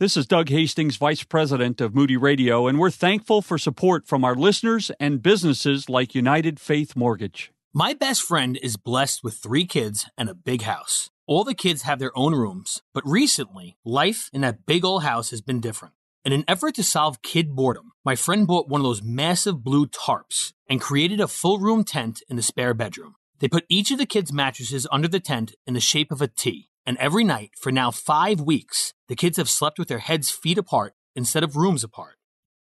This is Doug Hastings, Vice President of Moody Radio, and we're thankful for support from our listeners and businesses like United Faith Mortgage. My best friend is blessed with three kids and a big house. All the kids have their own rooms, but recently, life in that big old house has been different. In an effort to solve kid boredom, my friend bought one of those massive blue tarps and created a full room tent in the spare bedroom. They put each of the kids' mattresses under the tent in the shape of a T, and every night for now five weeks, the kids have slept with their heads feet apart instead of rooms apart.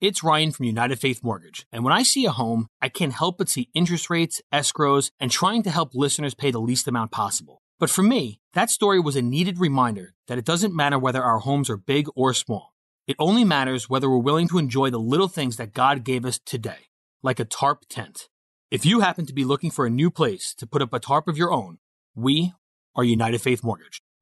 It's Ryan from United Faith Mortgage, and when I see a home, I can't help but see interest rates, escrows, and trying to help listeners pay the least amount possible. But for me, that story was a needed reminder that it doesn't matter whether our homes are big or small. It only matters whether we're willing to enjoy the little things that God gave us today, like a tarp tent. If you happen to be looking for a new place to put up a tarp of your own, we are United Faith Mortgage.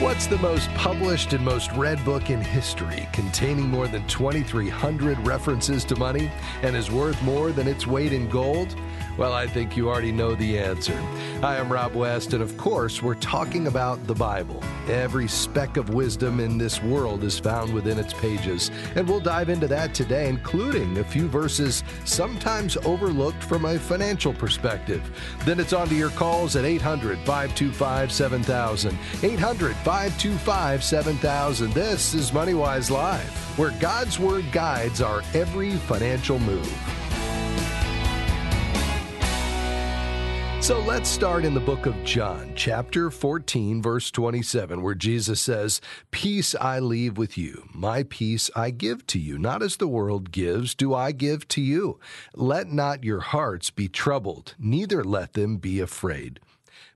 What's the most published and most read book in history, containing more than 2,300 references to money and is worth more than its weight in gold? Well, I think you already know the answer. Hi, I'm Rob West, and of course, we're talking about the Bible. Every speck of wisdom in this world is found within its pages, and we'll dive into that today, including a few verses sometimes overlooked from a financial perspective. Then it's on to your calls at 800 525 7000. 800 525 7000. This is MoneyWise Live, where God's Word guides our every financial move. So let's start in the book of John, chapter 14, verse 27, where Jesus says, Peace I leave with you, my peace I give to you. Not as the world gives, do I give to you. Let not your hearts be troubled, neither let them be afraid.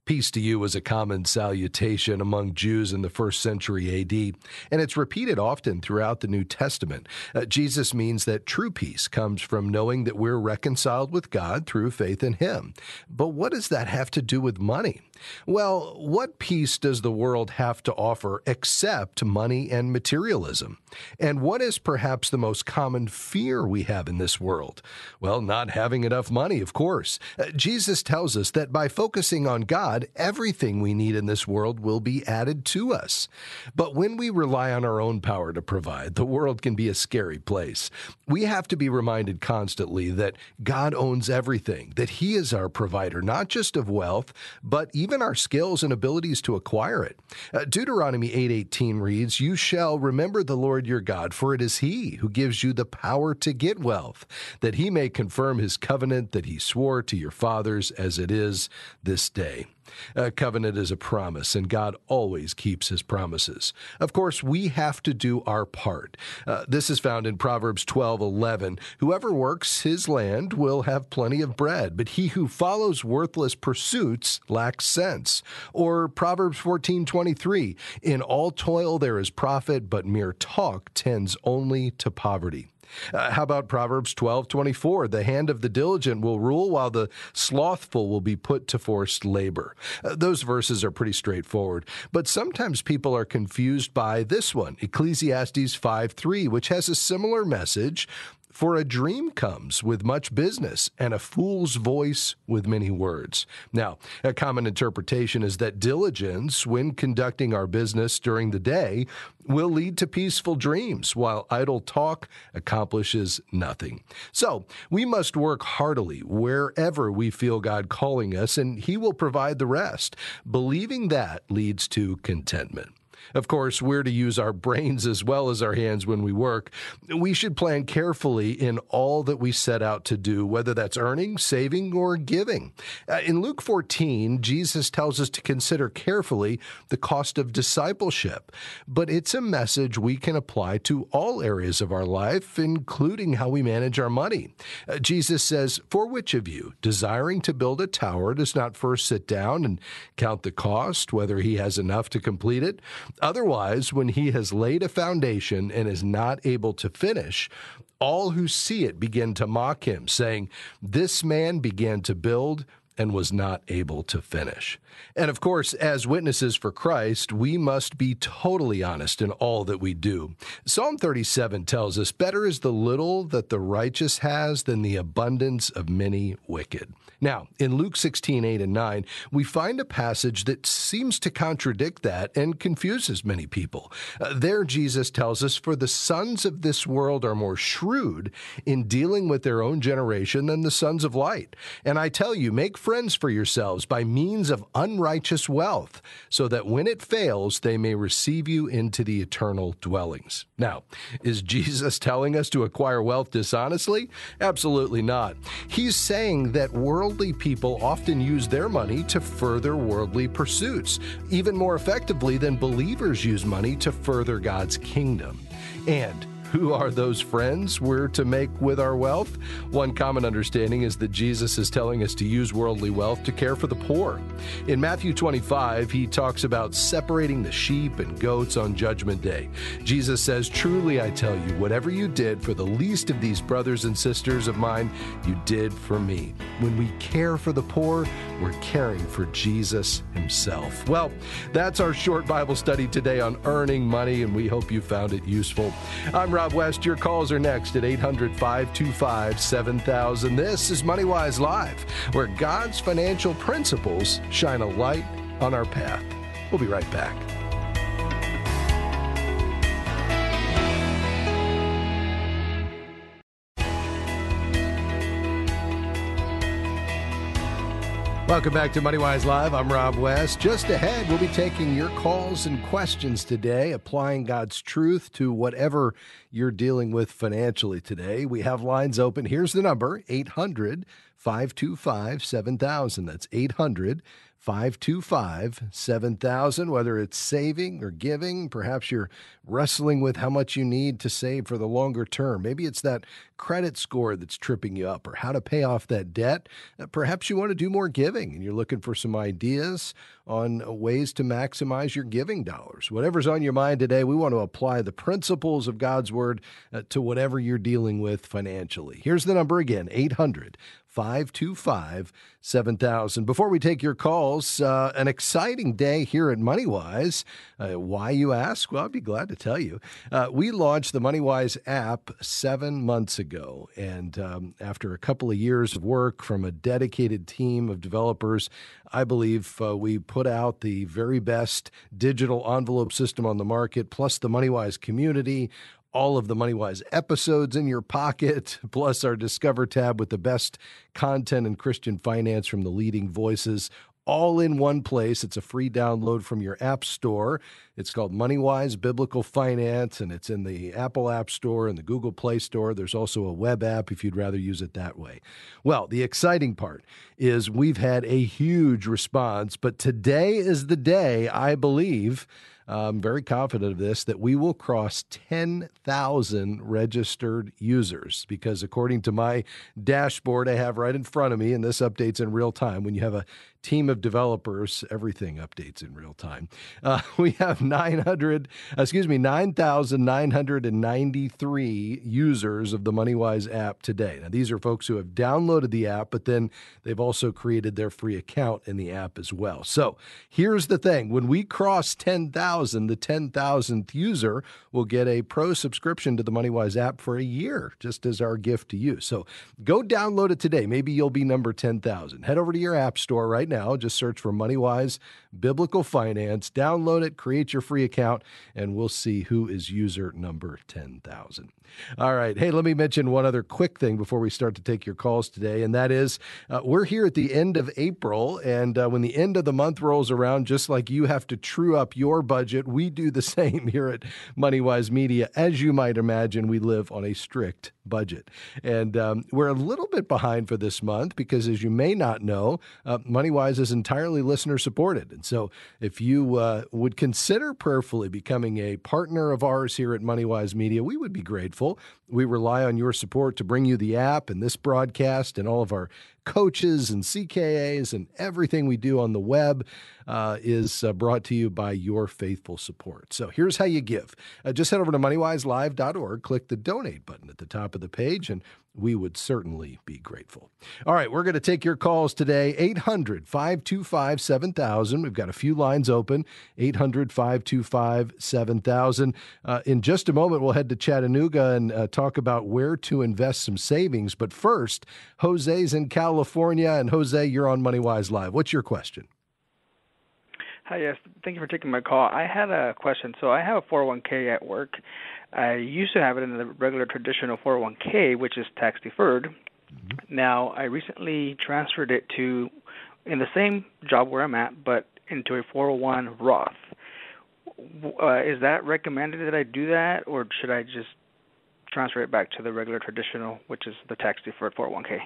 Peace to you was a common salutation among Jews in the first century AD, and it's repeated often throughout the New Testament. Uh, Jesus means that true peace comes from knowing that we're reconciled with God through faith in Him. But what does that have to do with money? Well, what peace does the world have to offer except money and materialism? And what is perhaps the most common fear we have in this world? Well, not having enough money, of course. Uh, Jesus tells us that by focusing on God, everything we need in this world will be added to us. But when we rely on our own power to provide, the world can be a scary place. We have to be reminded constantly that God owns everything, that He is our provider, not just of wealth, but even our skills and abilities to acquire it. Uh, Deuteronomy 8:18 reads, "You shall remember the Lord your God, for it is he who gives you the power to get wealth, that he may confirm his covenant that he swore to your fathers as it is this day." A covenant is a promise, and God always keeps his promises. Of course, we have to do our part. Uh, this is found in Proverbs 12 11. Whoever works his land will have plenty of bread, but he who follows worthless pursuits lacks sense. Or Proverbs 14 23. In all toil there is profit, but mere talk tends only to poverty. Uh, how about Proverbs 12 24? The hand of the diligent will rule, while the slothful will be put to forced labor. Uh, those verses are pretty straightforward, but sometimes people are confused by this one, Ecclesiastes 5 3, which has a similar message for a dream comes with much business, and a fool's voice with many words. Now, a common interpretation is that diligence, when conducting our business during the day, will lead to peaceful dreams, while idle talk accomplishes nothing. So, we must work heartily wherever we feel God calling us, and He will provide the rest. Believing that leads to contentment. Of course, we're to use our brains as well as our hands when we work. We should plan carefully in all that we set out to do, whether that's earning, saving, or giving. Uh, in Luke 14, Jesus tells us to consider carefully the cost of discipleship, but it's a message we can apply to all areas of our life, including how we manage our money. Uh, Jesus says, For which of you, desiring to build a tower, does not first sit down and count the cost, whether he has enough to complete it? Otherwise, when he has laid a foundation and is not able to finish, all who see it begin to mock him, saying, This man began to build and was not able to finish. And of course, as witnesses for Christ, we must be totally honest in all that we do. Psalm 37 tells us, Better is the little that the righteous has than the abundance of many wicked. Now, in Luke 16, 8 and 9, we find a passage that seems to contradict that and confuses many people. Uh, there, Jesus tells us, For the sons of this world are more shrewd in dealing with their own generation than the sons of light. And I tell you, make friends for yourselves by means of unrighteous wealth, so that when it fails, they may receive you into the eternal dwellings. Now, is Jesus telling us to acquire wealth dishonestly? Absolutely not. He's saying that worldly people often use their money to further worldly pursuits, even more effectively than believers use money to further God's kingdom. And who are those friends we're to make with our wealth? One common understanding is that Jesus is telling us to use worldly wealth to care for the poor. In Matthew 25, he talks about separating the sheep and goats on Judgment Day. Jesus says, Truly I tell you, whatever you did for the least of these brothers and sisters of mine, you did for me. When we care for the poor, we're caring for Jesus himself. Well, that's our short Bible study today on earning money, and we hope you found it useful. I'm Rob Rob West. Your calls are next at 800 525 7000. This is MoneyWise Live, where God's financial principles shine a light on our path. We'll be right back. Welcome back to MoneyWise Live. I'm Rob West. Just ahead, we'll be taking your calls and questions today, applying God's truth to whatever you're dealing with financially today. We have lines open. Here's the number 800 525 7000. That's 800 525 7000. Whether it's saving or giving, perhaps you're wrestling with how much you need to save for the longer term. Maybe it's that credit score that's tripping you up or how to pay off that debt. Uh, perhaps you want to do more giving and you're looking for some ideas on ways to maximize your giving dollars. Whatever's on your mind today, we want to apply the principles of God's Word uh, to whatever you're dealing with financially. Here's the number again 800 525 7000. Before we take your calls, uh, an exciting day here at MoneyWise. Uh, why, you ask? Well, I'd be glad to tell you. Uh, we launched the MoneyWise app seven months ago. And um, after a couple of years of work from a dedicated team of developers, I believe uh, we put out the very best digital envelope system on the market, plus the MoneyWise community all of the MoneyWise episodes in your pocket, plus our Discover tab with the best content in Christian finance from the leading voices all in one place. It's a free download from your App Store. It's called MoneyWise Biblical Finance, and it's in the Apple App Store and the Google Play Store. There's also a web app if you'd rather use it that way. Well, the exciting part is we've had a huge response, but today is the day, I believe I'm very confident of this, that we will cross 10,000 registered users because according to my dashboard I have right in front of me, and this updates in real time, when you have a team of developers, everything updates in real time. Uh, we have 900, excuse me, 9,993 users of the MoneyWise app today. Now, these are folks who have downloaded the app, but then they've also created their free account in the app as well. So here's the thing when we cross 10,000, the 10,000th user will get a pro subscription to the MoneyWise app for a year, just as our gift to you. So go download it today. Maybe you'll be number 10,000. Head over to your app store right now. Just search for MoneyWise Biblical Finance. Download it, create your free account, and we'll see who is user number 10,000. All right. Hey, let me mention one other quick thing before we start to take your calls today, and that is uh, we're here at the end of April, and uh, when the end of the month rolls around, just like you have to true up your budget, we do the same here at MoneyWise Media. As you might imagine, we live on a strict budget. And um, we're a little bit behind for this month because, as you may not know, uh, MoneyWise is entirely listener supported. And so, if you uh, would consider prayerfully becoming a partner of ours here at MoneyWise Media, we would be grateful. We rely on your support to bring you the app and this broadcast and all of our coaches and CKAs and everything we do on the web uh, is uh, brought to you by your faithful support. So here's how you give. Uh, just head over to moneywiselive.org, click the donate button at the top of the page, and we would certainly be grateful. All right, we're going to take your calls today 800 525 7000. We've got a few lines open 800 525 7000. Uh, in just a moment, we'll head to Chattanooga and uh, talk about where to invest some savings. But first, Jose's in California. And Jose, you're on MoneyWise Live. What's your question? Hi, yes. Thank you for taking my call. I had a question. So I have a 401k at work. I used to have it in the regular traditional 401k, which is tax deferred. Mm-hmm. Now, I recently transferred it to in the same job where I'm at, but into a 401 Roth. Uh, is that recommended that I do that, or should I just transfer it back to the regular traditional, which is the tax deferred 401k?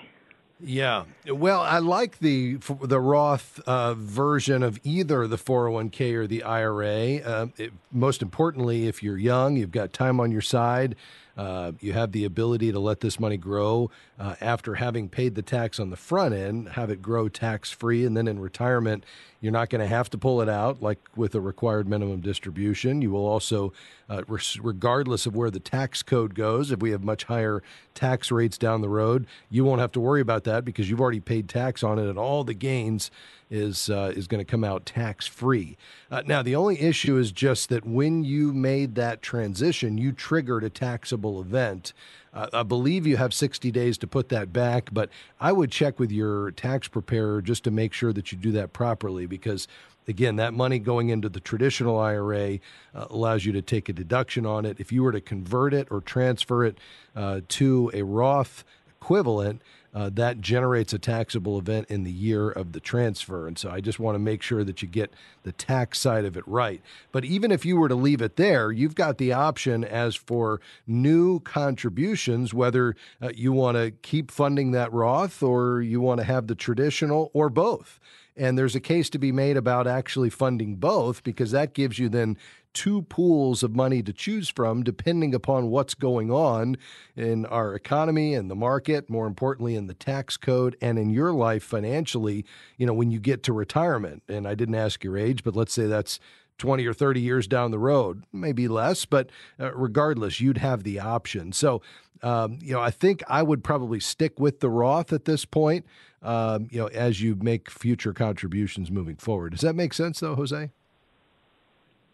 Yeah, well, I like the the Roth uh, version of either the 401k or the IRA. Uh, it, most importantly, if you're young, you've got time on your side. Uh, you have the ability to let this money grow uh, after having paid the tax on the front end, have it grow tax free, and then in retirement, you're not going to have to pull it out like with a required minimum distribution. You will also, uh, regardless of where the tax code goes, if we have much higher tax rates down the road, you won't have to worry about that because you've already paid tax on it, and all the gains is uh, is going to come out tax free. Uh, now, the only issue is just that when you made that transition, you triggered a taxable event. Uh, I believe you have 60 days to put that back, but I would check with your tax preparer just to make sure that you do that properly because again, that money going into the traditional IRA uh, allows you to take a deduction on it. If you were to convert it or transfer it uh, to a Roth equivalent, uh, that generates a taxable event in the year of the transfer. And so I just want to make sure that you get the tax side of it right. But even if you were to leave it there, you've got the option as for new contributions, whether uh, you want to keep funding that Roth or you want to have the traditional or both. And there's a case to be made about actually funding both because that gives you then two pools of money to choose from depending upon what's going on in our economy and the market, more importantly, in the tax code and in your life financially, you know, when you get to retirement. And I didn't ask your age, but let's say that's 20 or 30 years down the road, maybe less, but uh, regardless, you'd have the option. So, um, you know, I think I would probably stick with the Roth at this point, um, you know, as you make future contributions moving forward. Does that make sense, though, Jose?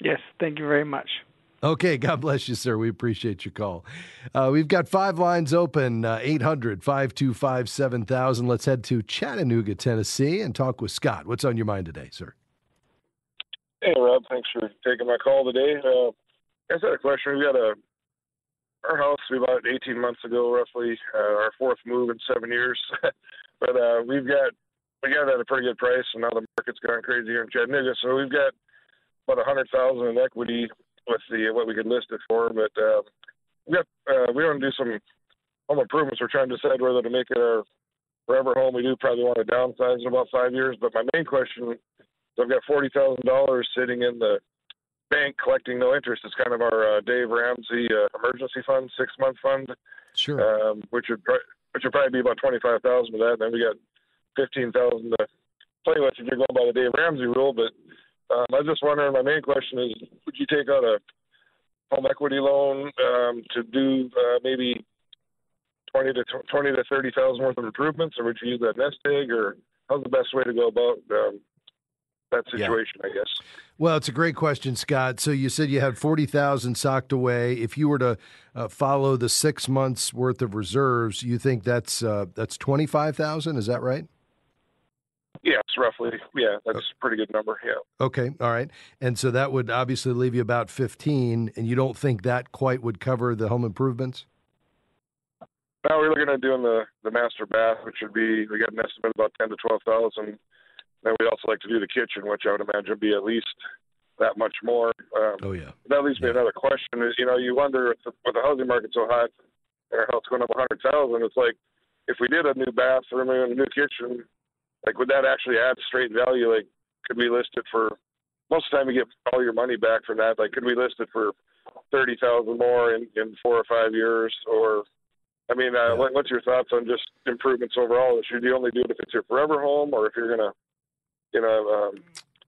Yes, thank you very much. Okay, God bless you, sir. We appreciate your call. Uh, we've got five lines open uh, 800 525 7000. Let's head to Chattanooga, Tennessee, and talk with Scott. What's on your mind today, sir? Hey, Rob. Thanks for taking my call today. Uh, I just had a question. We got a our house we bought 18 months ago, roughly, uh, our fourth move in seven years. but uh, we've got we got it at a pretty good price, and now the market's gone crazy here in Chattanooga. So we've got about a hundred thousand in equity with the what we could list it for. But uh, we got uh, we want to do some home improvements. We're trying to decide whether to make it our forever home. We do probably want to downsize in about five years. But my main question is, I've got forty thousand dollars sitting in the bank collecting no interest. It's kind of our uh, Dave Ramsey uh, emergency fund, six month fund. Sure. Um, which would which would probably be about twenty five thousand of that. And then we got fifteen thousand to play with if you're going by the Dave Ramsey rule. But um, I was just wondering. My main question is: Would you take out a home equity loan um, to do uh, maybe twenty to twenty to thirty thousand worth of improvements, or would you use that nest egg, or how's the best way to go about um, that situation? Yeah. I guess. Well, it's a great question, Scott. So you said you had forty thousand socked away. If you were to uh, follow the six months worth of reserves, you think that's uh, that's twenty five thousand? Is that right? Yes, roughly. Yeah, that's a pretty good number. Yeah. Okay. All right. And so that would obviously leave you about 15, and you don't think that quite would cover the home improvements? Now we're looking at doing the, the master bath, which would be, we got an estimate about 10 to 12,000. Then we also like to do the kitchen, which I would imagine would be at least that much more. Um, oh, yeah. That leads me yeah. another question is, you know, you wonder with the, with the housing market so hot and our house going up 100,000, it's like, if we did a new bathroom and a new kitchen, like would that actually add straight value? Like could we list it for most of the time you get all your money back from that. Like could we list it for thirty thousand more in, in four or five years or I mean, uh, Yeah. what's your thoughts on just improvements overall? Should you only do it if it's your forever home, or if you're gonna, you know? Um,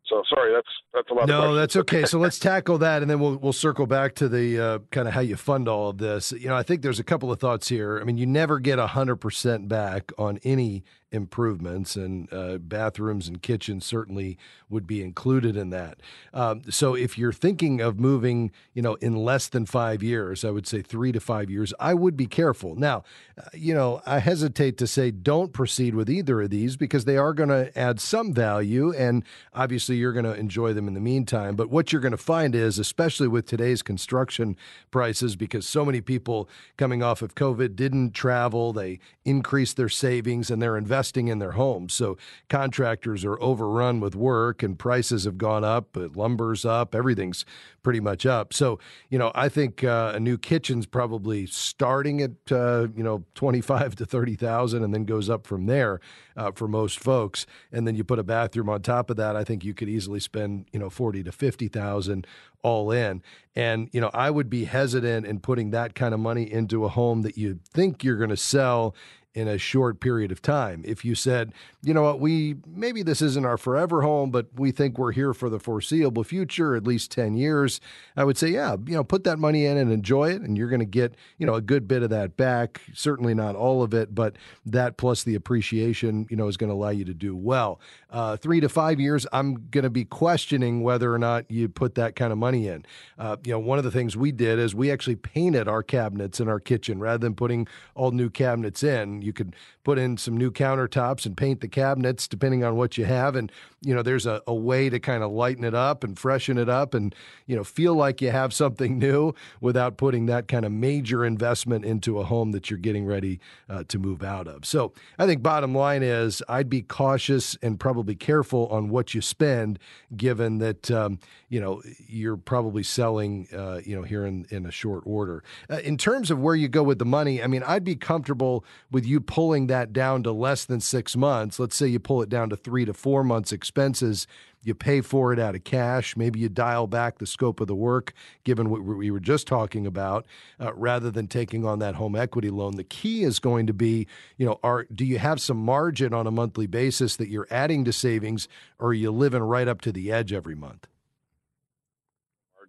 so sorry, that's that's a lot. No, that's okay. So let's tackle that, and then we'll we'll circle back to the uh, kind of how you fund all of this. You know, I think there's a couple of thoughts here. I mean, you never get hundred percent back on any improvements, and uh, bathrooms and kitchens certainly would be included in that. Um, so if you're thinking of moving, you know, in less than five years, I would say three to five years. I would be careful. Now, uh, you know, I hesitate to say don't proceed with either of these because they are going to add some value, and obviously you're going to enjoy them in the meantime. But what you're going to find is, especially with today's construction prices, because so many people coming off of COVID didn't travel, they increased their savings and they're investing in their homes. So contractors are overrun with work and prices have gone up, lumber's up, everything's pretty much up. So, you know, I think uh, a new kitchen's probably starting at, uh, you know, 25 to 30,000 and then goes up from there uh, for most folks. And then you put a bathroom on top of that. I think you could easily spend, you know, 40 to 50,000 all in. And, you know, I would be hesitant in putting that kind of money into a home that you think you're going to sell in a short period of time. If you said, you know what, we maybe this isn't our forever home, but we think we're here for the foreseeable future, at least 10 years, I would say, yeah, you know, put that money in and enjoy it. And you're going to get, you know, a good bit of that back. Certainly not all of it, but that plus the appreciation, you know, is going to allow you to do well. Uh, three to five years, I'm going to be questioning whether or not you put that kind of money in. Uh, you know, one of the things we did is we actually painted our cabinets in our kitchen rather than putting all new cabinets in. You could put in some new countertops and paint the cabinets depending on what you have. And, you know, there's a, a way to kind of lighten it up and freshen it up and, you know, feel like you have something new without putting that kind of major investment into a home that you're getting ready uh, to move out of. So I think bottom line is I'd be cautious and probably careful on what you spend, given that, um, you know, you're probably selling, uh, you know, here in, in a short order. Uh, in terms of where you go with the money, I mean, I'd be comfortable with you pulling that down to less than six months. Let's say you pull it down to three to four months expenses. You pay for it out of cash. Maybe you dial back the scope of the work, given what we were just talking about, uh, rather than taking on that home equity loan. The key is going to be, you know, are do you have some margin on a monthly basis that you're adding to savings, or are you living right up to the edge every month?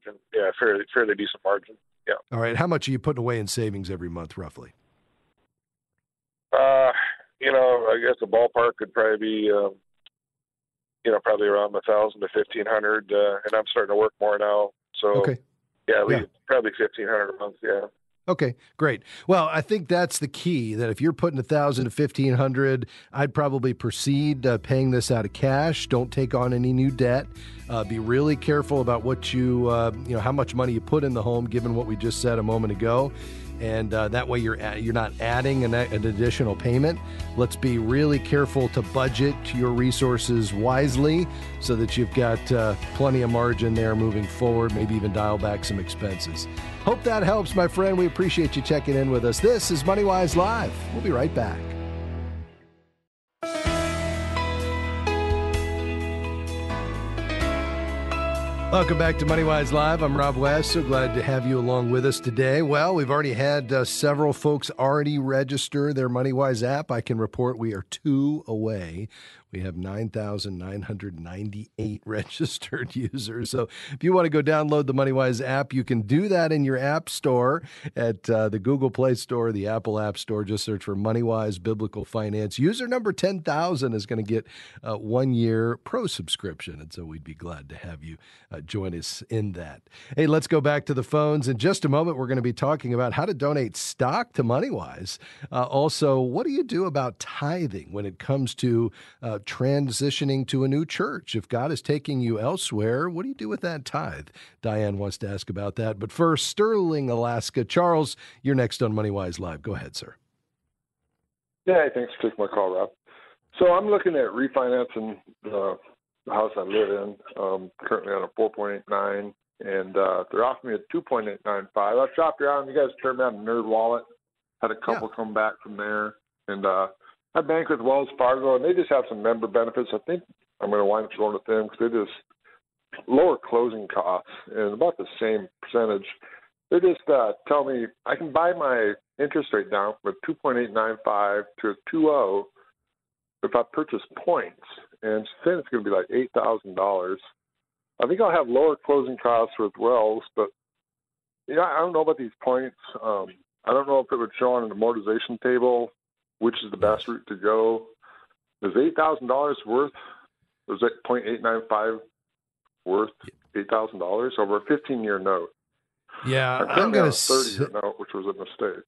margin. Yeah, fairly fairly decent margin. Yeah. All right. How much are you putting away in savings every month, roughly? Uh, you know, I guess the ballpark could probably be, um, you know, probably around a thousand to fifteen hundred. Uh, and I'm starting to work more now, so Okay. yeah, we Yeah. probably fifteen hundred a month. Yeah. Okay, great. Well, I think that's the key. That if you're putting a thousand to fifteen hundred, I'd probably proceed uh, paying this out of cash. Don't take on any new debt. Uh, be really careful about what you, uh, you know, how much money you put in the home, given what we just said a moment ago, and uh, that way you're a- you're not adding an, an additional payment. Let's be really careful to budget your resources wisely, so that you've got uh, plenty of margin there moving forward. Maybe even dial back some expenses. Hope that helps, my friend. We appreciate you checking in with us. This is MoneyWise Live. We'll be right back. Welcome back to MoneyWise Live. I'm Rob West. So glad to have you along with us today. Well, we've already had uh, several folks already register their MoneyWise app. I can report we are two away. We have 9,998 registered users. So if you want to go download the MoneyWise app, you can do that in your app store at uh, the Google Play Store, the Apple App Store. Just search for MoneyWise Biblical Finance. User number 10,000 is going to get a one year pro subscription. And so we'd be glad to have you uh, join us in that. Hey, let's go back to the phones. In just a moment, we're going to be talking about how to donate stock to MoneyWise. Uh, also, what do you do about tithing when it comes to uh, transitioning to a new church? If God is taking you elsewhere, what do you do with that tithe? Diane wants to ask about that. But first, Sterling, Alaska. Charles, you're next on MoneyWise Live. Go ahead, sir. Yeah, thanks for taking my call, Rob. So I'm looking at refinancing the, the house I live in, um, currently on a 4.89, and uh, they're offering me a 2.895. I've shopped around. You guys turned me on to Nerd Wallet. Had a couple come back from there, and uh, I bank with Wells Fargo, and they just have some member benefits. I think I'm going to wind up going with them because they just lower closing costs and about the same percentage. They just uh, tell me I can buy my interest rate down from a 2.895 to a 2.0 if I purchase points. And saying it's going to be like eight thousand dollars. I think I'll have lower closing costs with Wells, but yeah, I don't know about these points. Um, I don't know if it would show on an amortization table which is the best route to go. Is eight thousand dollars worth? Was that point eight nine five worth eight thousand dollars over a fifteen year note? Yeah, I'm going to thirty year note, which was a mistake.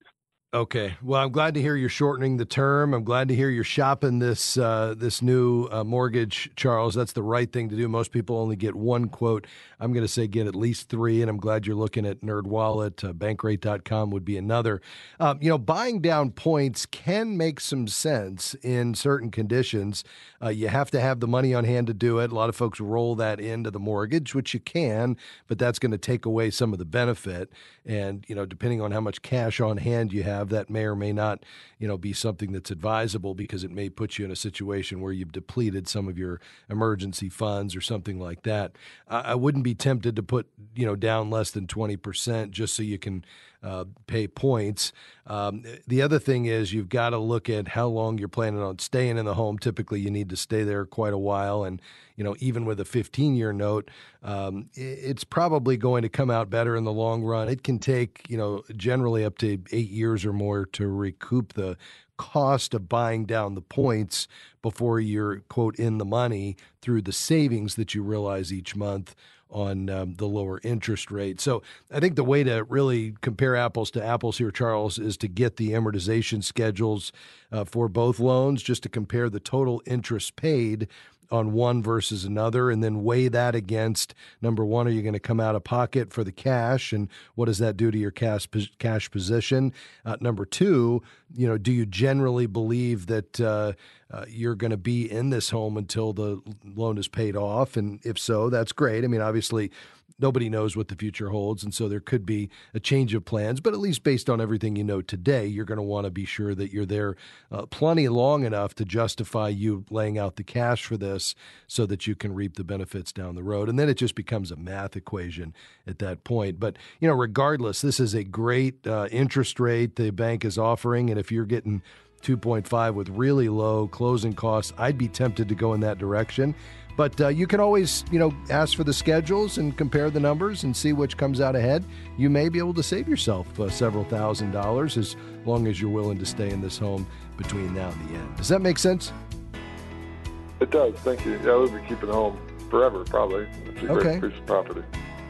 Okay. Well, I'm glad to hear you're shortening the term. I'm glad to hear you're shopping this uh, this new uh, mortgage, Charles. That's the right thing to do. Most people only get one quote. I'm going to say get at least three, and I'm glad you're looking at NerdWallet. Uh, Bankrate.com would be another. Um, you know, buying down points can make some sense in certain conditions. Uh, you have to have the money on hand to do it. A lot of folks roll that into the mortgage, which you can, but that's going to take away some of the benefit. And you know, depending on how much cash on hand you have have, that may or may not, you know, be something that's advisable because it may put you in a situation where you've depleted some of your emergency funds or something like that. I, I wouldn't be tempted to put, you know, down less than 20% just so you can uh, pay points. Um, the other thing is you've got to look at how long you're planning on staying in the home. Typically, you need to stay there quite a while, and you know even with a 15 year note, um, it's probably going to come out better in the long run. It can take you know generally up to eight years or more to recoup the cost of buying down the points before you're quote in the money through the savings that you realize each month on um, the lower interest rate. So I think the way to really compare apples to apples here, Charles, is to get the amortization schedules uh, for both loans, just to compare the total interest paid on one versus another and then weigh that against number one are you going to come out of pocket for the cash and what does that do to your cash cash position? Uh, number two you know do you generally believe that uh, uh, you're going to be in this home until the loan is paid off? And if so that's great. I mean obviously nobody knows what the future holds. And so there could be a change of plans. But at least based on everything you know today, you're going to want to be sure that you're there uh, plenty long enough to justify you laying out the cash for this so that you can reap the benefits down the road. And then it just becomes a math equation at that point. But, you know, regardless, this is a great uh, interest rate the bank is offering. And if you're getting 2.5 with really low closing costs, I'd be tempted to go in that direction. But uh, you can always, you know, ask for the schedules and compare the numbers and see which comes out ahead. You may be able to save yourself uh, several thousand dollars as long as you're willing to stay in this home between now and the end. Does that make sense? It does. Thank you. Yeah, we'll be keeping home forever, probably. It's a okay. great piece of property.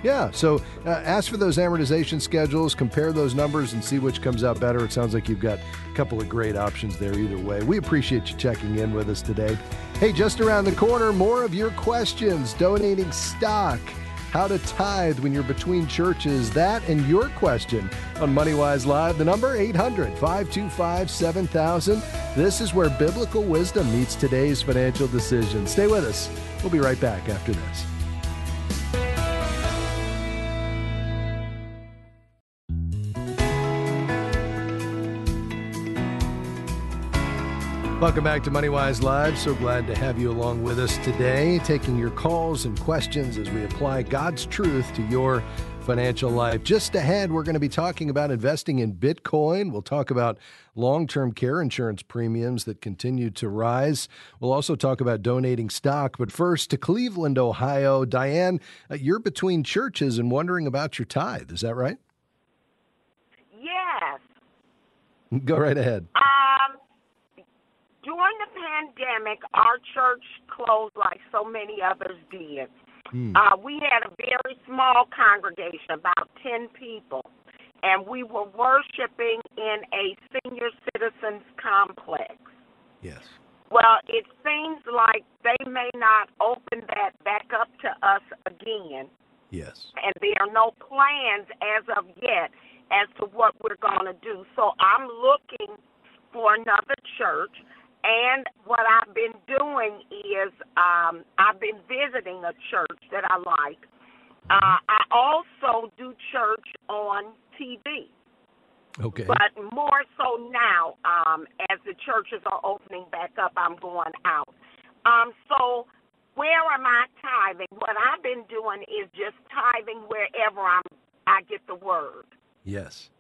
Yeah, so uh, ask for those amortization schedules, compare those numbers, and see which comes out better. It sounds like you've got a couple of great options there either way. We appreciate you checking in with us today. Hey, just around the corner, more of your questions, donating stock, how to tithe when you're between churches, that and your question on MoneyWise Live. The number 800 525 7000. This is where biblical wisdom meets today's financial decisions. Stay with us. We'll be right back after this. Welcome back to MoneyWise Live. So glad to have you along with us today, taking your calls and questions as we apply God's truth to your financial life. Just ahead, we're going to be talking about investing in Bitcoin. We'll talk about long term care insurance premiums that continue to rise. We'll also talk about donating stock. But first, to Cleveland, Ohio. Diane, uh, you're between churches and wondering about your tithe. Is that right? Yes. Go right ahead. Um, during the pandemic, our church closed like so many others did. Hmm. Uh, we had a very small congregation, about 10 people, and we were worshiping in a senior citizens complex. Yes. Well, it seems like they may not open that back up to us again. Yes. And there are no plans as of yet as to what we're going to do. So I'm looking for another church and what I've been doing is um, I've been visiting a church that I like. Uh, I also do church on TV. Okay. But more so now, um, as the churches are opening back up, I'm going out. Um, so where am I tithing? What I've been doing is just tithing wherever I'm. I get the word. Yes.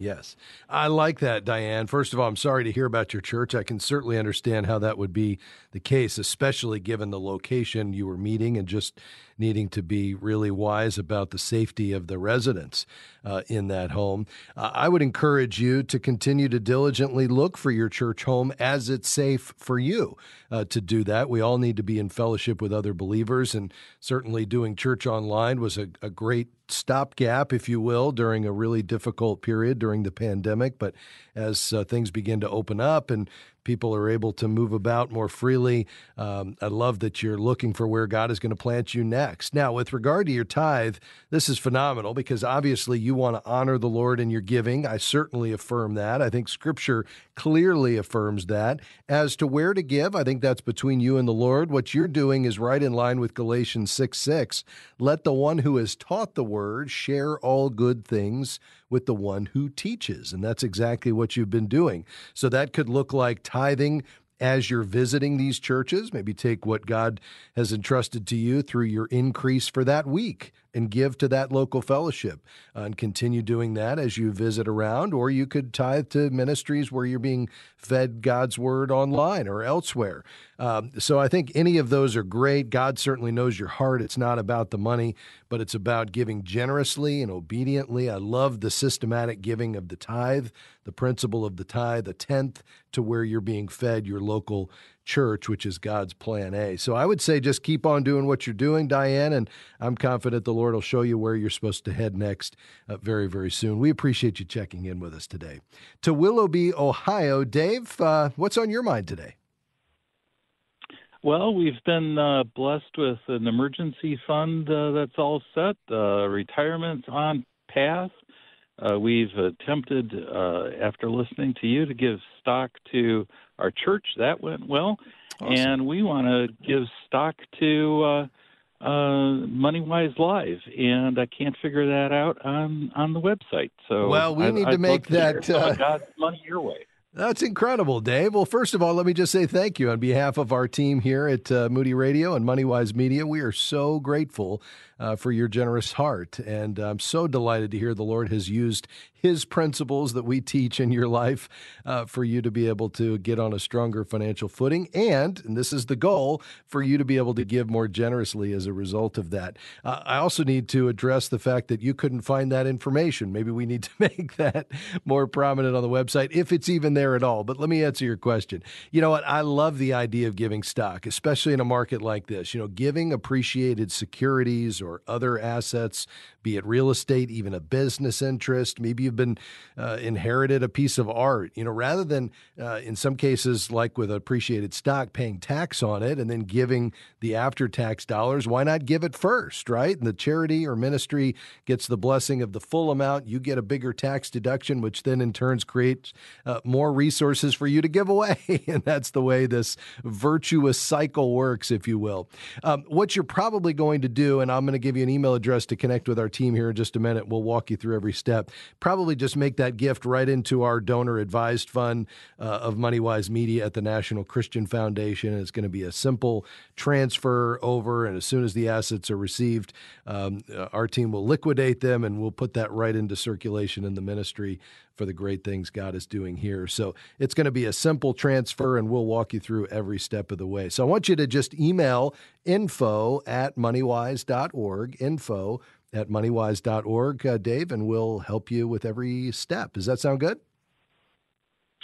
Yes. I like that, Diane. First of all, I'm sorry to hear about your church. I can certainly understand how that would be the case, especially given the location you were meeting and just needing to be really wise about the safety of the residents uh, in that home. Uh, I would encourage you to continue to diligently look for your church home as it's safe for you uh, to do that. We all need to be in fellowship with other believers, and certainly doing church online was a, a great stopgap, if you will, during a really difficult period during the pandemic. But as uh, things begin to open up and people are able to move about more freely. Um, I love that you're looking for where God is going to plant you next. Now, with regard to your tithe, this is phenomenal because obviously you want to honor the Lord in your giving. I certainly affirm that. I think Scripture clearly affirms that. As to where to give, I think that's between you and the Lord. What you're doing is right in line with Galatians 6 6. Let the one who has taught the word share all good things with the one who teaches. And that's exactly what you've been doing. So that could look like tithing as you're visiting these churches. Maybe take what God has entrusted to you through your increase for that week and give to that local fellowship uh, and continue doing that as you visit around. Or you could tithe to ministries where you're being fed God's word online or elsewhere. Um, so I think any of those are great. God certainly knows your heart. It's not about the money, but it's about giving generously and obediently. I love the systematic giving of the tithe, the principle of the tithe, a tenth to where you're being fed your local church, which is God's plan A. So I would say just keep on doing what you're doing, Diane, and I'm confident the Lord will show you where you're supposed to head next uh, very, very soon. We appreciate you checking in with us today. To Willoughby, Ohio, Dave, uh, what's on your mind today? Well, we've been uh, blessed with an emergency fund uh, that's all set, uh, retirement's on path. Uh, we've attempted, uh, after listening to you, to give stock to our church. That went well. Awesome. And we want to give stock to uh, uh, MoneyWise Live, and I can't figure that out on on the website. So well, we I, need I'd to make that uh, God's money your way. That's incredible, Dave. Well, first of all, let me just say thank you on behalf of our team here at uh, Moody Radio and MoneyWise Media. We are so grateful uh, for your generous heart. And I'm so delighted to hear the Lord has used his principles that we teach in your life uh, for you to be able to get on a stronger financial footing. And, and this is the goal, for you to be able to give more generously as a result of that. Uh, I also need to address the fact that you couldn't find that information. Maybe we need to make that more prominent on the website, if it's even there at all. But let me answer your question. You know what? I love the idea of giving stock, especially in a market like this. You know, giving appreciated securities or other assets, be it real estate, even a business interest. Maybe you've been uh, inherited a piece of art. You know, rather than uh, in some cases, like with appreciated stock, paying tax on it and then giving the after tax dollars, why not give it first, right? And the charity or ministry gets the blessing of the full amount. You get a bigger tax deduction, which then in turns creates uh, more resources for you to give away. and that's the way this virtuous cycle works, if you will. Um, what you're probably going to do, and I'm going to give you an email address to connect with our team here in just a minute. We'll walk you through every step. Probably just make that gift right into our donor advised fund uh, of MoneyWise Media at the National Christian Foundation. It's going to be a simple transfer over, and as soon as the assets are received, um, uh, our team will liquidate them and we'll put that right into circulation in the ministry for the great things God is doing here. So it's going to be a simple transfer, and we'll walk you through every step of the way. So I want you to just email info at moneywise.org, info at moneywise.org, uh, Dave, and we'll help you with every step. Does that sound good?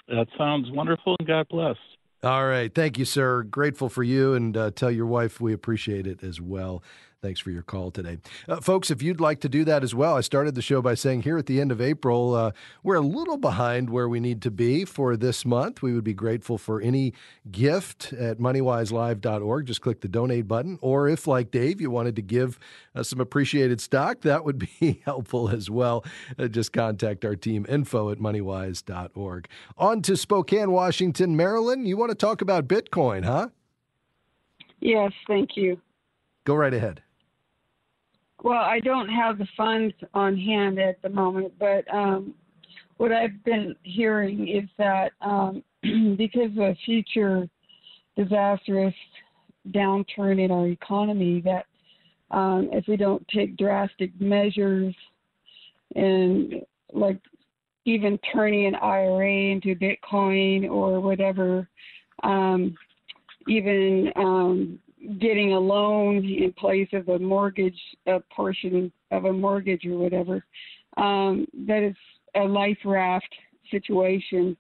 That sounds wonderful, and God bless. All right. Thank you, sir. Grateful for you, and uh, tell your wife we appreciate it as well. Thanks for your call today. Uh, folks, if you'd like to do that as well, I started the show by saying here at the end of April, uh, we're a little behind where we need to be for this month. We would be grateful for any gift at moneywiselive.org. Just click the donate button. Or if, like Dave, you wanted to give uh, some appreciated stock, that would be helpful as well. Uh, just contact our team, info at moneywise.org. On to Spokane, Washington, Marilyn. You want to talk about Bitcoin, huh? Yes, thank you. Go right ahead. Well, I don't have the funds on hand at the moment, but um, what I've been hearing is that um, because of future disastrous downturn in our economy, that um, if we don't take drastic measures and like even turning an IRA into Bitcoin or whatever, um, even um, getting a loan in place of a mortgage, a portion of a mortgage or whatever. Um, that is a life raft situation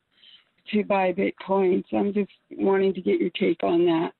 to buy Bitcoin. So I'm just wanting to get your take on that.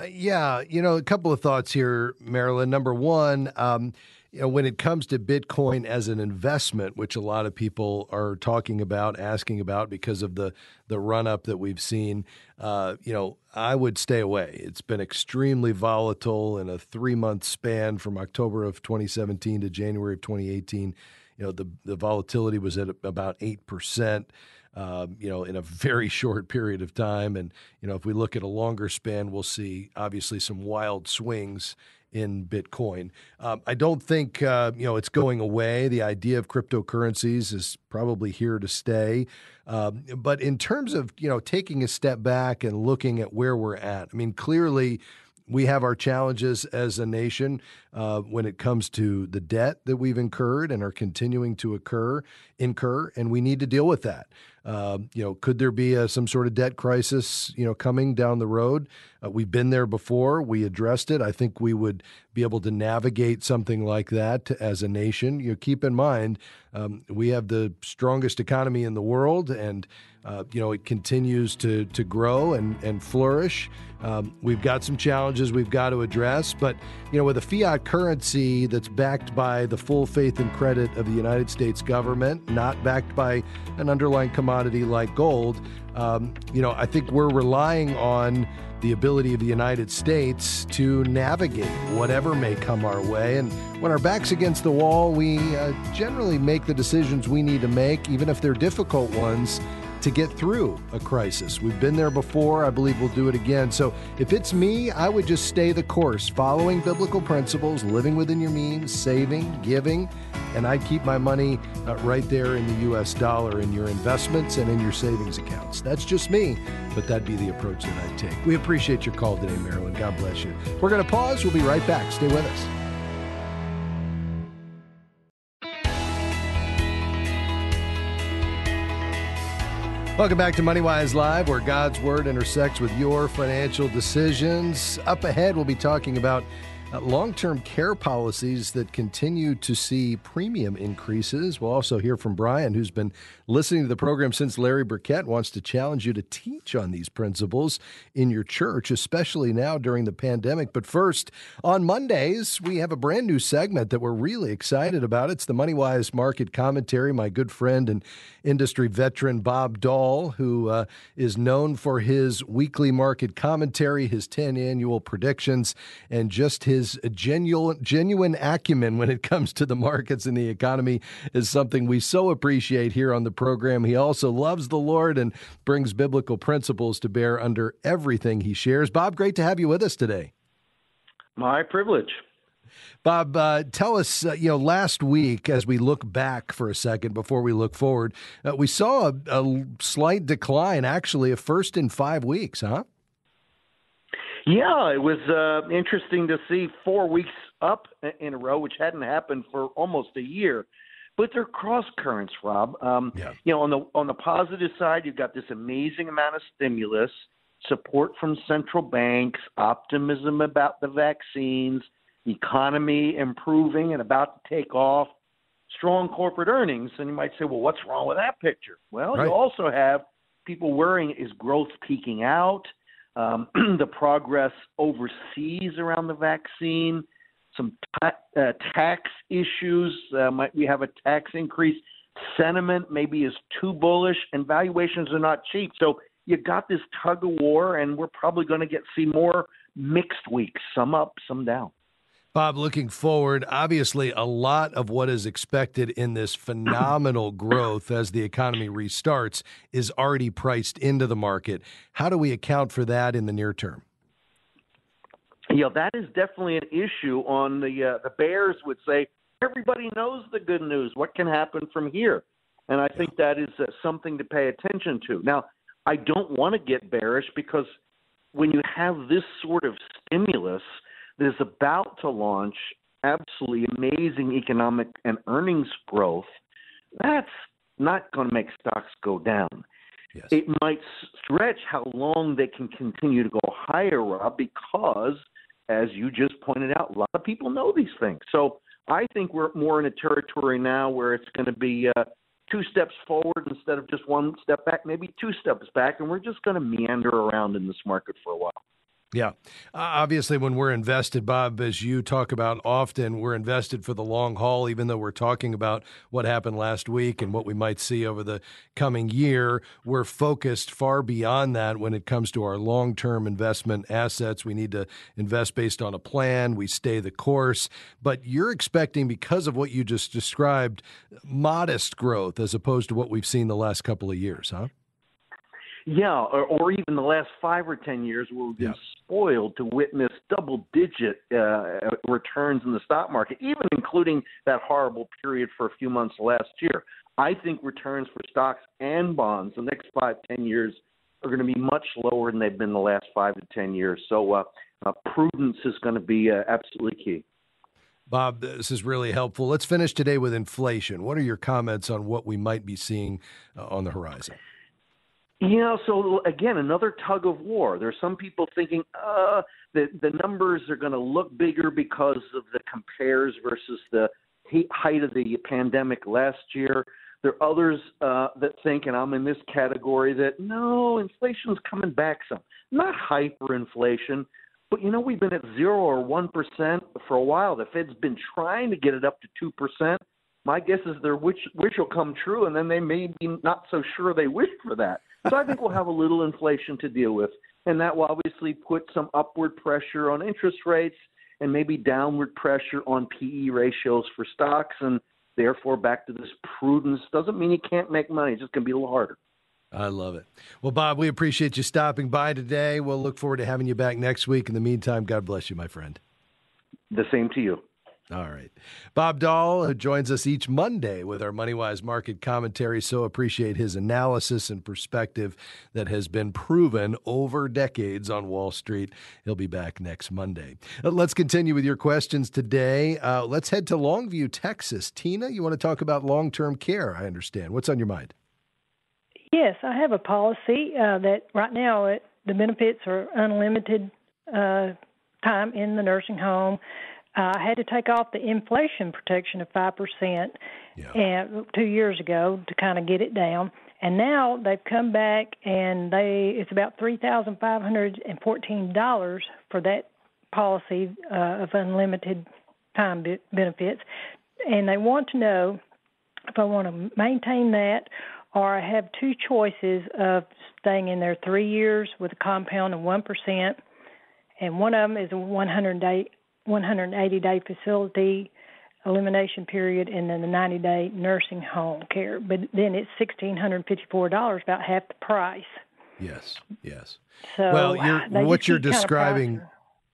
Uh, yeah, you know, a couple of thoughts here, Marilyn. Number one, um, you know, when it comes to Bitcoin as an investment, which a lot of people are talking about, asking about because of the the run up that we've seen, uh, you know, I would stay away. It's been extremely volatile in a three month span from October of 2017 to January of 2018. You know, the the volatility was at about eight percent um, you know, in a very short period of time. And, you know, if we look at a longer span, we'll see obviously some wild swings in Bitcoin. Um, I don't think, uh, you know, it's going away. The idea of cryptocurrencies is probably here to stay. Um, but in terms of, you know, taking a step back and looking at where we're at, I mean, clearly, we have our challenges as a nation uh, when it comes to the debt that we've incurred and are continuing to occur, incur, and we need to deal with that. Uh, you know, could there be a, some sort of debt crisis, you know, coming down the road? Uh, we've been there before. We addressed it. I think we would be able to navigate something like that as a nation. You know, keep in mind, um, we have the strongest economy in the world, and uh, you know, it continues to to grow and and flourish. Um, we've got some challenges we've got to address, but you know, with a fiat currency that's backed by the full faith and credit of the United States government, not backed by an underlying commodity like gold, um, you know, I think we're relying on the ability of the United States to navigate whatever may come our way. And when our back's against the wall, we uh, generally make the decisions we need to make, even if they're difficult ones to get through a crisis. We've been there before. I believe we'll do it again. So if it's me, I would just stay the course, following biblical principles, living within your means, saving, giving, and I'd keep my money uh, right there in the U.S. dollar in your investments and in your savings accounts. That's just me, but that'd be the approach that I'd take. We appreciate your call today, Marilyn. God bless you. We're going to pause. We'll be right back. Stay with us. Welcome back to MoneyWise Live, where God's Word intersects with your financial decisions. Up ahead, we'll be talking about uh, Long term care policies that continue to see premium increases. We'll also hear from Brian, who's been listening to the program since Larry Burkett wants to challenge you to teach on these principles in your church, especially now during the pandemic. But first, on Mondays, we have a brand new segment that we're really excited about. It's the MoneyWise Market Commentary. My good friend and industry veteran Bob Doll, who uh, is known for his weekly market commentary, his 10 annual predictions, and just his his genuine, genuine acumen when it comes to the markets and the economy is something we so appreciate here on the program. He also loves the Lord and brings biblical principles to bear under everything he shares. Bob, great to have you with us today. My privilege. Bob, uh, tell us, uh, you know, last week, as we look back for a second before we look forward, uh, we saw a, a, slight decline, actually, a first in five weeks, huh? Yeah, it was uh, interesting to see four weeks up in a row, which hadn't happened for almost a year. But they're cross currents, Rob. Um, yeah. You know, on the on the positive side, you've got this amazing amount of stimulus, support from central banks, optimism about the vaccines, economy improving and about to take off, strong corporate earnings. And you might say, well, what's wrong with that picture? Well, right. you also have people worrying is growth peaking out? Um, the progress overseas around the vaccine, some ta- uh, tax issues. Uh, might we have a tax increase? Sentiment maybe is too bullish, and valuations are not cheap. So you got this tug of war, and we're probably going to get see more mixed weeks, some up, some down. Bob, looking forward, obviously, a lot of what is expected in this phenomenal growth as the economy restarts is already priced into the market. How do we account for that in the near term? Yeah, that is definitely an issue. On the uh, the Bears would say everybody knows the good news. What can happen from here? And I think that is uh, something to pay attention to. Now, I don't want to get bearish because when you have this sort of stimulus is about to launch absolutely amazing economic and earnings growth, that's not going to make stocks go down. Yes. It might stretch how long they can continue to go higher, Rob, because, as you just pointed out, a lot of people know these things. So I think we're more in a territory now where it's going to be uh, two steps forward instead of just one step back, maybe two steps back, and we're just going to meander around in this market for a while. Yeah. obviously, when we're invested, Bob, as you talk about often, we're invested for the long haul, even though we're talking about what happened last week and what we might see over the coming year. We're focused far beyond that when it comes to our long term investment assets. We need to invest based on a plan, we stay the course. But you're expecting, because of what you just described, modest growth as opposed to what we've seen the last couple of years, huh? Yeah, or, or even the last five or ten years, where we've been yeah. spoiled to witness double-digit uh, returns in the stock market, even including that horrible period for a few months last year. I think returns for stocks and bonds the next five, ten years are going to be much lower than they've been the last five to ten years. So uh, uh, prudence is going to be uh, absolutely key. Bob, this is really helpful. Let's finish today with inflation. What are your comments on what we might be seeing uh, on the horizon? You know, so again, another tug of war. There's some people thinking, uh, the the numbers are going to look bigger because of the compares versus the height of the pandemic last year. There are others uh, that think, and I'm in this category, that no, inflation's coming back some. Not hyperinflation, but you know, we've been at zero or one percent for a while. The Fed's been trying to get it up to two percent. My guess is their wish, wish will come true, and then they may be not so sure they wish for that. So I think we'll have a little inflation to deal with, and that will obviously put some upward pressure on interest rates and maybe downward pressure on PE ratios for stocks, and therefore back to this prudence. Doesn't mean you can't make money; it's just going to be a little harder. I love it. Well, Bob, we appreciate you stopping by today. We'll look forward to having you back next week. In the meantime, God bless you, my friend. The same to you. All right. Bob who joins us each Monday with our MoneyWise market commentary. So appreciate his analysis and perspective that has been proven over decades on Wall Street. He'll be back next Monday. Uh, let's continue with your questions today. Uh, let's head to Longview, Texas. Tina, you want to talk about long term care, I understand. What's on your mind? Yes, I have a policy uh, that right now it, the benefits are unlimited uh, time in the nursing home uh, I had to take off the inflation protection of five percent and two years ago to kind of get it down. And now they've come back and they it's about three thousand five hundred and fourteen dollars for that policy uh, of unlimited time be- benefits, and they want to know if I want to maintain that or I have two choices of staying in there three years with a compound of one percent, and one of them is a 100 day 180 day facility elimination period and then the 90 day nursing home care. But then it's $1,654, about half the price. Yes, yes. So well, you're, what you're describing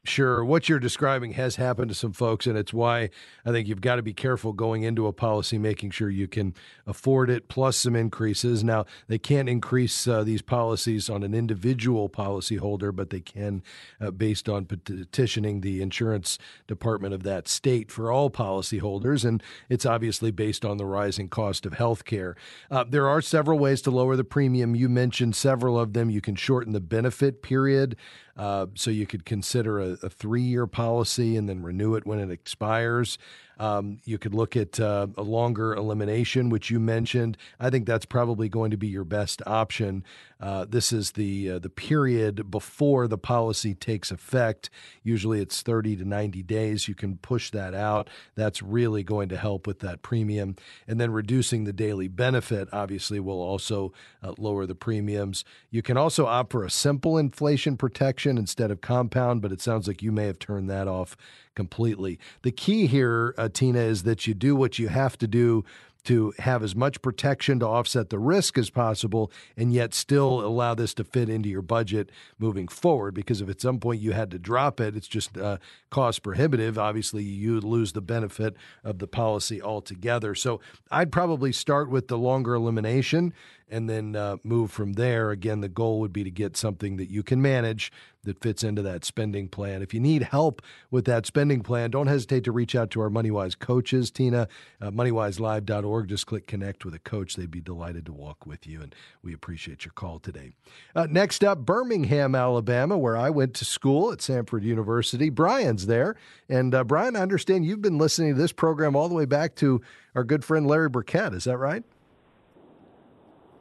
Sure. What you're describing has happened to some folks, and it's why I think you've got to be careful going into a policy, making sure you can afford it, plus some increases. Now, they can't increase uh, these policies on an individual policyholder, but they can uh, based on petitioning the insurance department of that state for all policyholders. And it's obviously based on the rising cost of health care. Uh, there are several ways to lower the premium. You mentioned several of them. You can shorten the benefit period. Uh, so you could consider a, a three year policy and then renew it when it expires. Um, you could look at uh, a longer elimination, which you mentioned. I think that's probably going to be your best option. Uh, this is the uh, the period before the policy takes effect. Usually, it's 30 to 90 days. You can push that out. That's really going to help with that premium. And then reducing the daily benefit obviously will also uh, lower the premiums. You can also opt for a simple inflation protection instead of compound, but it sounds like you may have turned that off completely. The key here, uh, Tina, is that you do what you have to do to have as much protection to offset the risk as possible and yet still allow this to fit into your budget moving forward because if at some point you had to drop it it's just uh, cost prohibitive. Obviously you lose the benefit of the policy altogether. So i'd probably start with the longer elimination and then uh, move from there. Again, the goal would be to get something that you can manage that fits into that spending plan. If you need help with that spending plan, don't hesitate to reach out to our MoneyWise coaches, Tina, uh, moneywiselive.org. Just click connect with a coach. They'd be delighted to walk with you, and we appreciate your call today. Uh, next up, Birmingham, Alabama, where I went to school at Samford University. Brian's there. And uh, Brian, I understand you've been listening to this program all the way back to our good friend Larry Burkett. Is that right?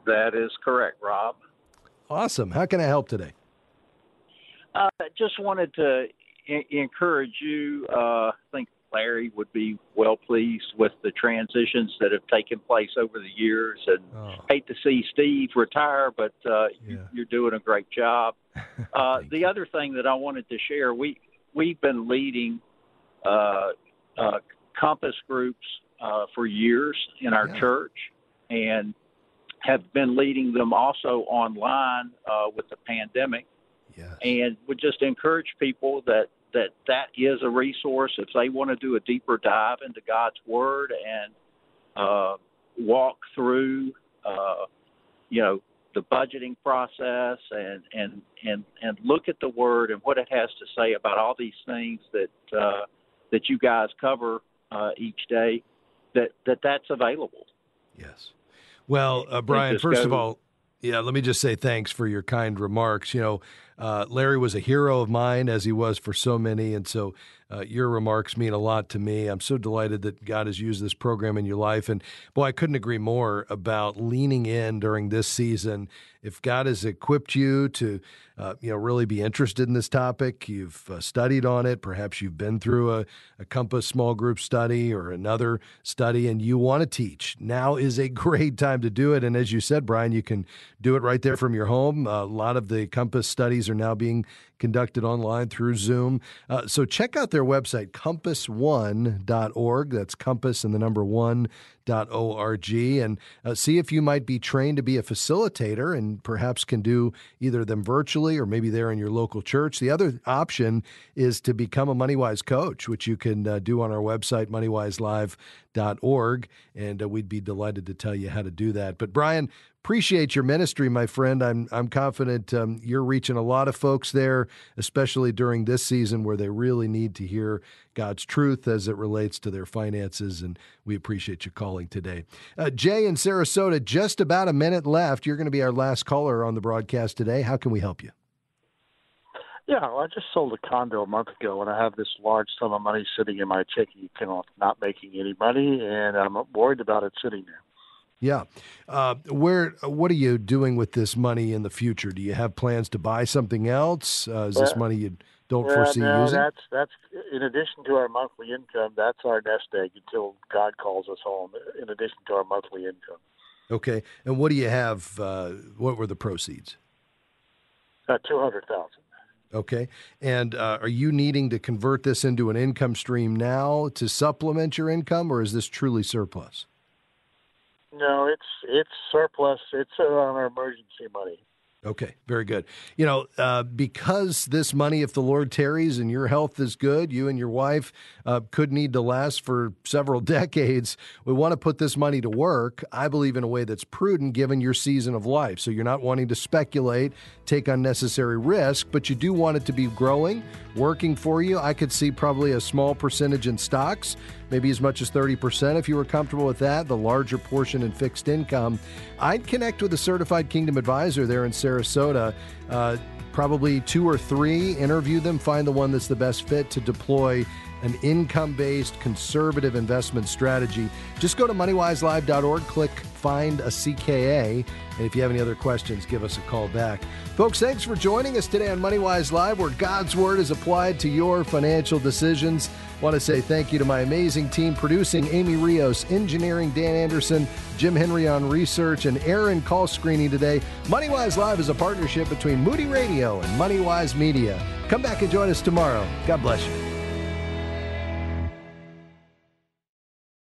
That is correct, Rob. Awesome. How can I help today? Uh, just wanted to I- encourage you. Uh, I think Larry would be well pleased with the transitions that have taken place over the years, and oh. hate to see Steve retire, but uh, you, you're doing a great job. Uh, the other thing that I wanted to share, we we've been leading uh, uh, Compass groups uh, for years in our Yeah. church, and have been leading them also online uh, with the pandemic. And would just encourage people that that that is a resource if they want to do a deeper dive into God's Word and uh, walk through, uh, you know, the budgeting process and and and and look at the Word and what it has to say about all these things that uh, that you guys cover uh, each day. That that that's available. Yes. Well, uh, Brian, first of all, yeah, let me just say thanks for your kind remarks. You know, uh, Larry was a hero of mine, as he was for so many. And so uh, your remarks mean a lot to me. I'm so delighted that God has used this program in your life. And boy, I couldn't agree more about leaning in during this season. If God has equipped you to, uh, you know, really be interested in this topic, you've uh, studied on it, perhaps you've been through a, a Compass small group study or another study, and you want to teach, now is a great time to do it. And as you said, Brian, you can do it right there from your home. A lot of the Compass studies are now being conducted online through Zoom. Uh, so check out their website, compass1.org. That's compass and the number one org and uh, see if you might be trained to be a facilitator and perhaps can do either them virtually or maybe there in your local church. The other option is to become a MoneyWise coach, which you can uh, do on our website, moneywiselive.org. And uh, we'd be delighted to tell you how to do that. But Brian, appreciate your ministry, my friend. I'm I'm confident um, you're reaching a lot of folks there, especially during this season where they really need to hear God's truth as it relates to their finances. And we appreciate you calling today. Uh, Jay in Sarasota, just about a minute left. You're going to be our last caller on the broadcast today. How can we help you? Yeah, well, I just sold a condo a month ago, and I have this large sum of money sitting in my checking account, not making any money, and I'm worried about it sitting there. Yeah. Uh, where? What are you doing with this money in the future? Do you have plans to buy something else? Uh, is this money you don't Well, foresee no, using? that's that's in addition to our monthly income. That's our nest egg until God calls us home. In addition to our monthly income, Okay. And what do you have? Uh, what were the proceeds? uh, two hundred thousand. Okay. And uh, are you needing to convert this into an income stream now to supplement your income, or is this truly surplus? No, it's it's surplus. It's uh, on our emergency money. Okay, very good. You know, uh, because this money, if the Lord tarries and your health is good, you and your wife uh, could need to last for several decades. We want to put this money to work, I believe, in a way that's prudent given your season of life. So you're not wanting to speculate, take unnecessary risk, but you do want it to be growing, working for you. I could see probably a small percentage in stocks, maybe as much as 30% if you were comfortable with that, the larger portion in fixed income. I'd connect with a certified Kingdom advisor there in Sarasota. Uh, probably two or three, interview them, find the one that's the best fit to deploy an income based conservative investment strategy. Just go to moneywiselive.org, click find a CKA, and if you have any other questions, give us a call back. Folks, thanks for joining us today on MoneyWise Live, where God's Word is applied to your financial decisions. Want to say thank you to my amazing team producing Amy Rios, engineering Dan Anderson, Jim Henry on research, and Aaron call screening today. MoneyWise Live is a partnership between Moody Radio and MoneyWise Media. Come back and join us tomorrow. God bless you.